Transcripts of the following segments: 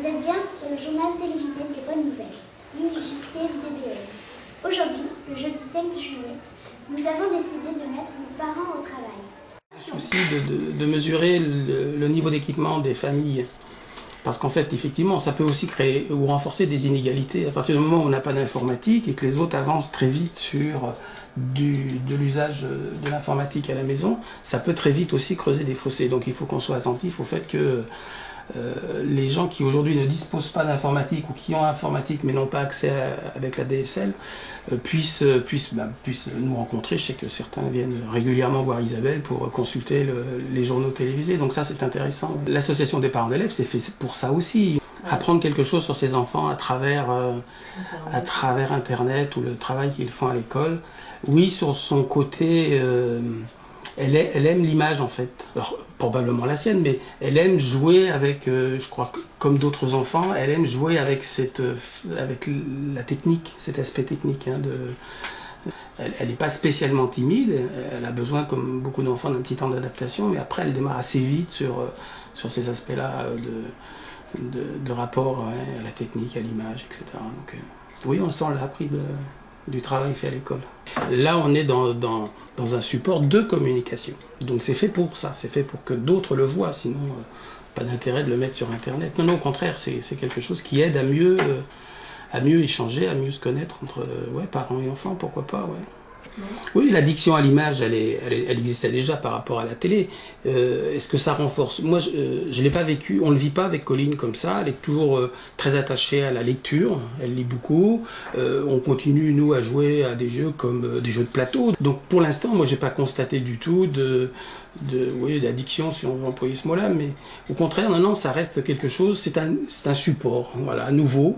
Vous êtes bien sur le journal télévisé des bonnes nouvelles, dit JTDBL. Aujourd'hui, le jeudi 5 juillet, nous avons décidé de mettre nos parents au travail. De, de- de mesurer le, le niveau d'équipement des familles. Parce qu'en fait, effectivement, ça peut aussi créer ou renforcer des inégalités. À partir du moment où on n'a pas d'informatique et que les autres avancent très vite sur du, de l'usage de l'informatique à la maison, ça peut très vite aussi creuser des fossés. Donc il faut qu'on soit attentif au fait que euh, les gens qui aujourd'hui ne disposent pas d'informatique ou qui ont informatique mais n'ont pas accès à- avec la DSL euh, puissent, euh, puissent, bah, puissent nous rencontrer. Je sais que certains viennent régulièrement voir Isabelle pour consulter le- les journaux télévisés, donc ça c'est intéressant. L'association des parents d'élèves c'est fait pour ça aussi. Apprendre quelque chose sur ses enfants à travers, euh, à travers Internet ou le travail qu'ils font à l'école. Oui, sur son côté, elle, aime l'image en fait. Probablement la sienne, mais elle aime jouer avec, euh, je crois, comme d'autres enfants, elle aime jouer avec, euh, la technique, cet aspect technique. hein, elle n'est pas spécialement timide, elle a besoin, comme beaucoup d'enfants, d'un petit temps d'adaptation, mais après elle démarre assez vite sur, euh, ces aspects-là de, rapport ouais, à la technique, à l'image, etc. Oui, on sent l'appris du travail fait à l'école. Là, on est dans, un support de communication. Donc c'est fait pour ça, c'est fait pour que d'autres le voient, sinon euh, pas d'intérêt de le mettre sur Internet. Non, non, au contraire, c'est quelque chose qui aide à mieux, euh, à mieux échanger, à mieux se connaître entre euh, parents et enfants, pourquoi pas, ouais. Oui, l'addiction à l'image, elle, elle, existait déjà par rapport à la télé. Euh, Est-ce que ça renforce? Moi, je ne l'ai pas vécu, on ne le vit pas avec Colline comme ça. Elle est toujours euh, très attachée à la lecture, elle lit beaucoup. Euh, on continue, nous, à jouer à des jeux comme euh, des jeux de plateau. Donc, pour l'instant, moi, j'ai pas constaté du tout d'addiction, si on veut employer ce mot-là. Mais au contraire, non, non, ça reste quelque chose, c'est un, support, voilà, nouveau.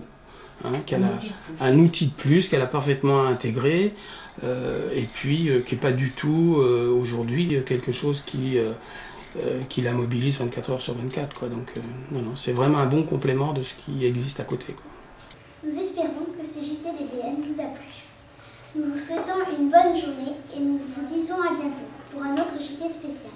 Hein, qu'elle a, un outil de plus qu'elle a parfaitement intégré euh, et puis euh, qui n'est pas du tout euh, aujourd'hui quelque chose qui, qui la mobilise 24 heures sur 24. Quoi. Donc non, non, c'est vraiment un bon complément de ce qui existe à côté. Quoi. Nous espérons que ce JTDBN vous a plu. Nous vous souhaitons une bonne journée et nous vous disons à bientôt pour un autre JT spécial.